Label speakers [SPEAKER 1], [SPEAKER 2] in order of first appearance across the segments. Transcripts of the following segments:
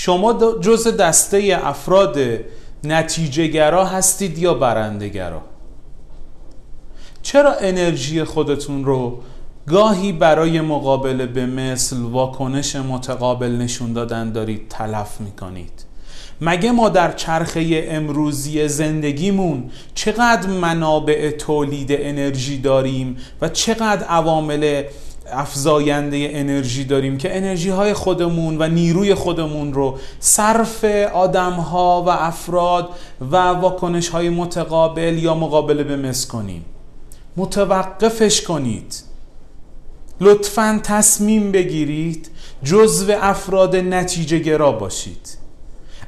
[SPEAKER 1] شما جز دسته افراد نتیجهگرا هستید یا برندگرا چرا انرژی خودتون رو گاهی برای مقابله به مثل واکنش متقابل نشون دادن دارید تلف می‌کنید؟ مگه ما در چرخه امروزی زندگیمون چقدر منابع تولید انرژی داریم و چقدر عوامل افزاینده انرژی داریم که انرژی های خودمون و نیروی خودمون رو صرف آدم ها و افراد و واکنش های متقابل یا مقابله به مس کنیم. متوقفش کنید. لطفا تصمیم بگیرید جزو افراد نتیجه گرا باشید.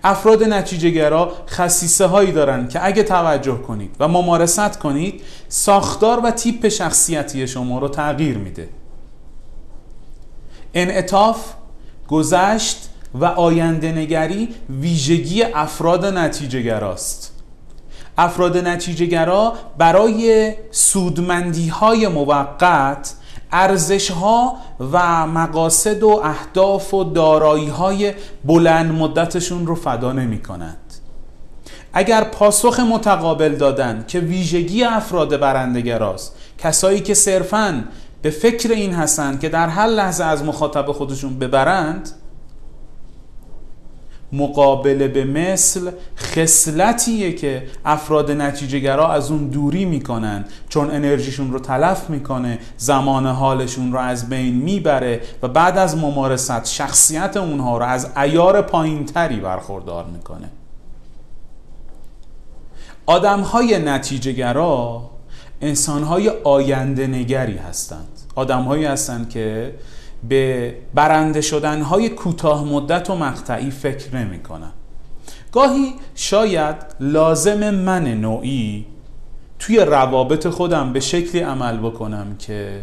[SPEAKER 1] افراد نتیجه گرا خصیصه هایی دارن که اگه توجه کنید و ممارست کنید ساختار و تیپ شخصیتی شما رو تغییر میده. انعطاف گذشت و آینده نگری ویژگی افراد نتیجه گراست افراد نتیجه گرا برای سودمندی های موقت ارزش ها و مقاصد و اهداف و دارایی های بلند مدتشون رو فدا نمی کنند اگر پاسخ متقابل دادن که ویژگی افراد برندگراست کسایی که صرفاً به فکر این هستند که در هر لحظه از مخاطب خودشون ببرند مقابله به مثل خصلتیه که افراد نتیجهگرا از اون دوری می‌کنن. چون انرژیشون رو تلف می‌کنه زمان حالشون رو از بین می‌بره و بعد از ممارست شخصیت اونها رو از ایار پایینتری برخوردار می‌کنه. آدم های نتیجهگرا انسان های آینده نگری هستند آدم هایی هستند که به برنده شدن های کوتاه مدت و مقطعی فکر نمی کنن. گاهی شاید لازم من نوعی توی روابط خودم به شکلی عمل بکنم که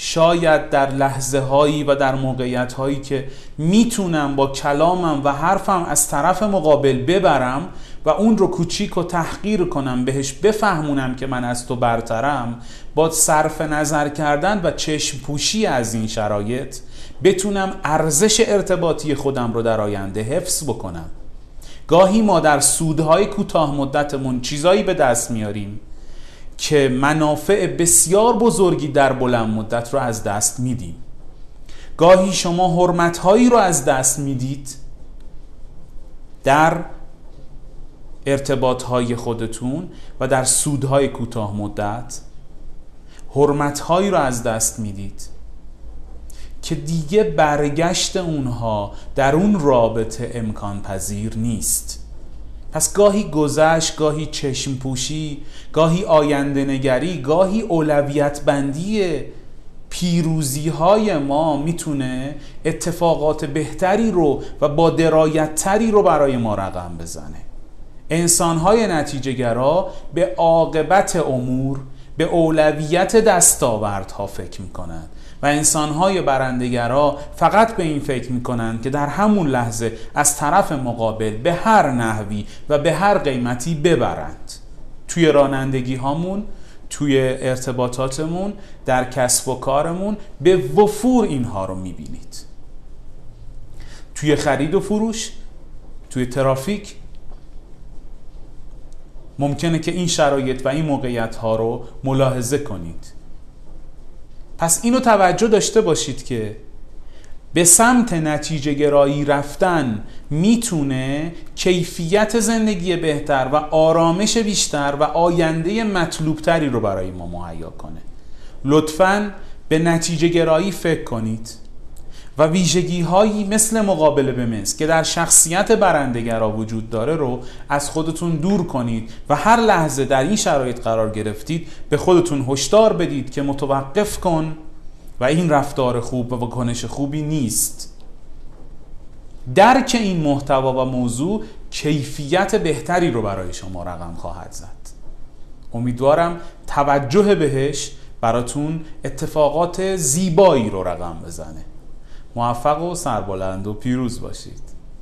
[SPEAKER 1] شاید در لحظه هایی و در موقعیت هایی که می‌تونم با کلامم و حرفم از طرف مقابل ببرم و اون رو کوچیک و تحقیر کنم بهش بفهمونم که من از تو برترم با صرف نظر کردن و چشم پوشی از این شرایط بتونم ارزش ارتباطی خودم رو در آینده حفظ بکنم. گاهی ما در سودهای کوتاه مدتمون چیزایی به دست میاریم که منافع بسیار بزرگی در بلند مدت رو از دست میدیم. گاهی شما حرمتهایی رو از دست می‌دید در ارتباط های خودتون و در سودهای کوتاه مدت. حرمت هایی رو از دست می‌دید که دیگه برگشت اونها در اون رابطه امکان پذیر نیست. پس گاهی گذشت گاهی چشم پوشی گاهی آینده نگری گاهی اولویت بندی پیروزی های ما می‌تونه اتفاقات بهتری رو و با درایت تری رو برای ما رقم بزنه. انسانهای نتیجه گرا به عاقبت امور به اولویت دستاوردها فکر می‌کنند. و انسانهای برندگرا فقط به این فکر می‌کنند که در همون لحظه از طرف مقابل به هر نحوی و به هر قیمتی ببرند. توی رانندگی هامون توی ارتباطاتمون در کسب و کارمون به وفور اینها رو می‌بینید. توی خرید و فروش توی ترافیک ممکنه که این شرایط و این موقعیت ها رو ملاحظه کنید. پس اینو توجه داشته باشید که به سمت نتیجه گرایی رفتن می‌تونه کیفیت زندگی بهتر و آرامش بیشتر و آینده مطلوبتری رو برای ما مهیا کنه. لطفا به نتیجه گرایی فکر کنید. و ویژگی هایی مثل مقابله به مثل که در شخصیت برندگرا وجود داره رو از خودتون دور کنید و هر لحظه در این شرایط قرار گرفتید به خودتون هشدار بدید که متوقف کن و این رفتار خوب و واکنش خوبی نیست. درک این محتوا و موضوع کیفیت بهتری رو برای شما رقم خواهد زد. امیدوارم توجه بهش براتون اتفاقات زیبایی رو رقم بزنه. موفق و سربلند و پیروز باشید.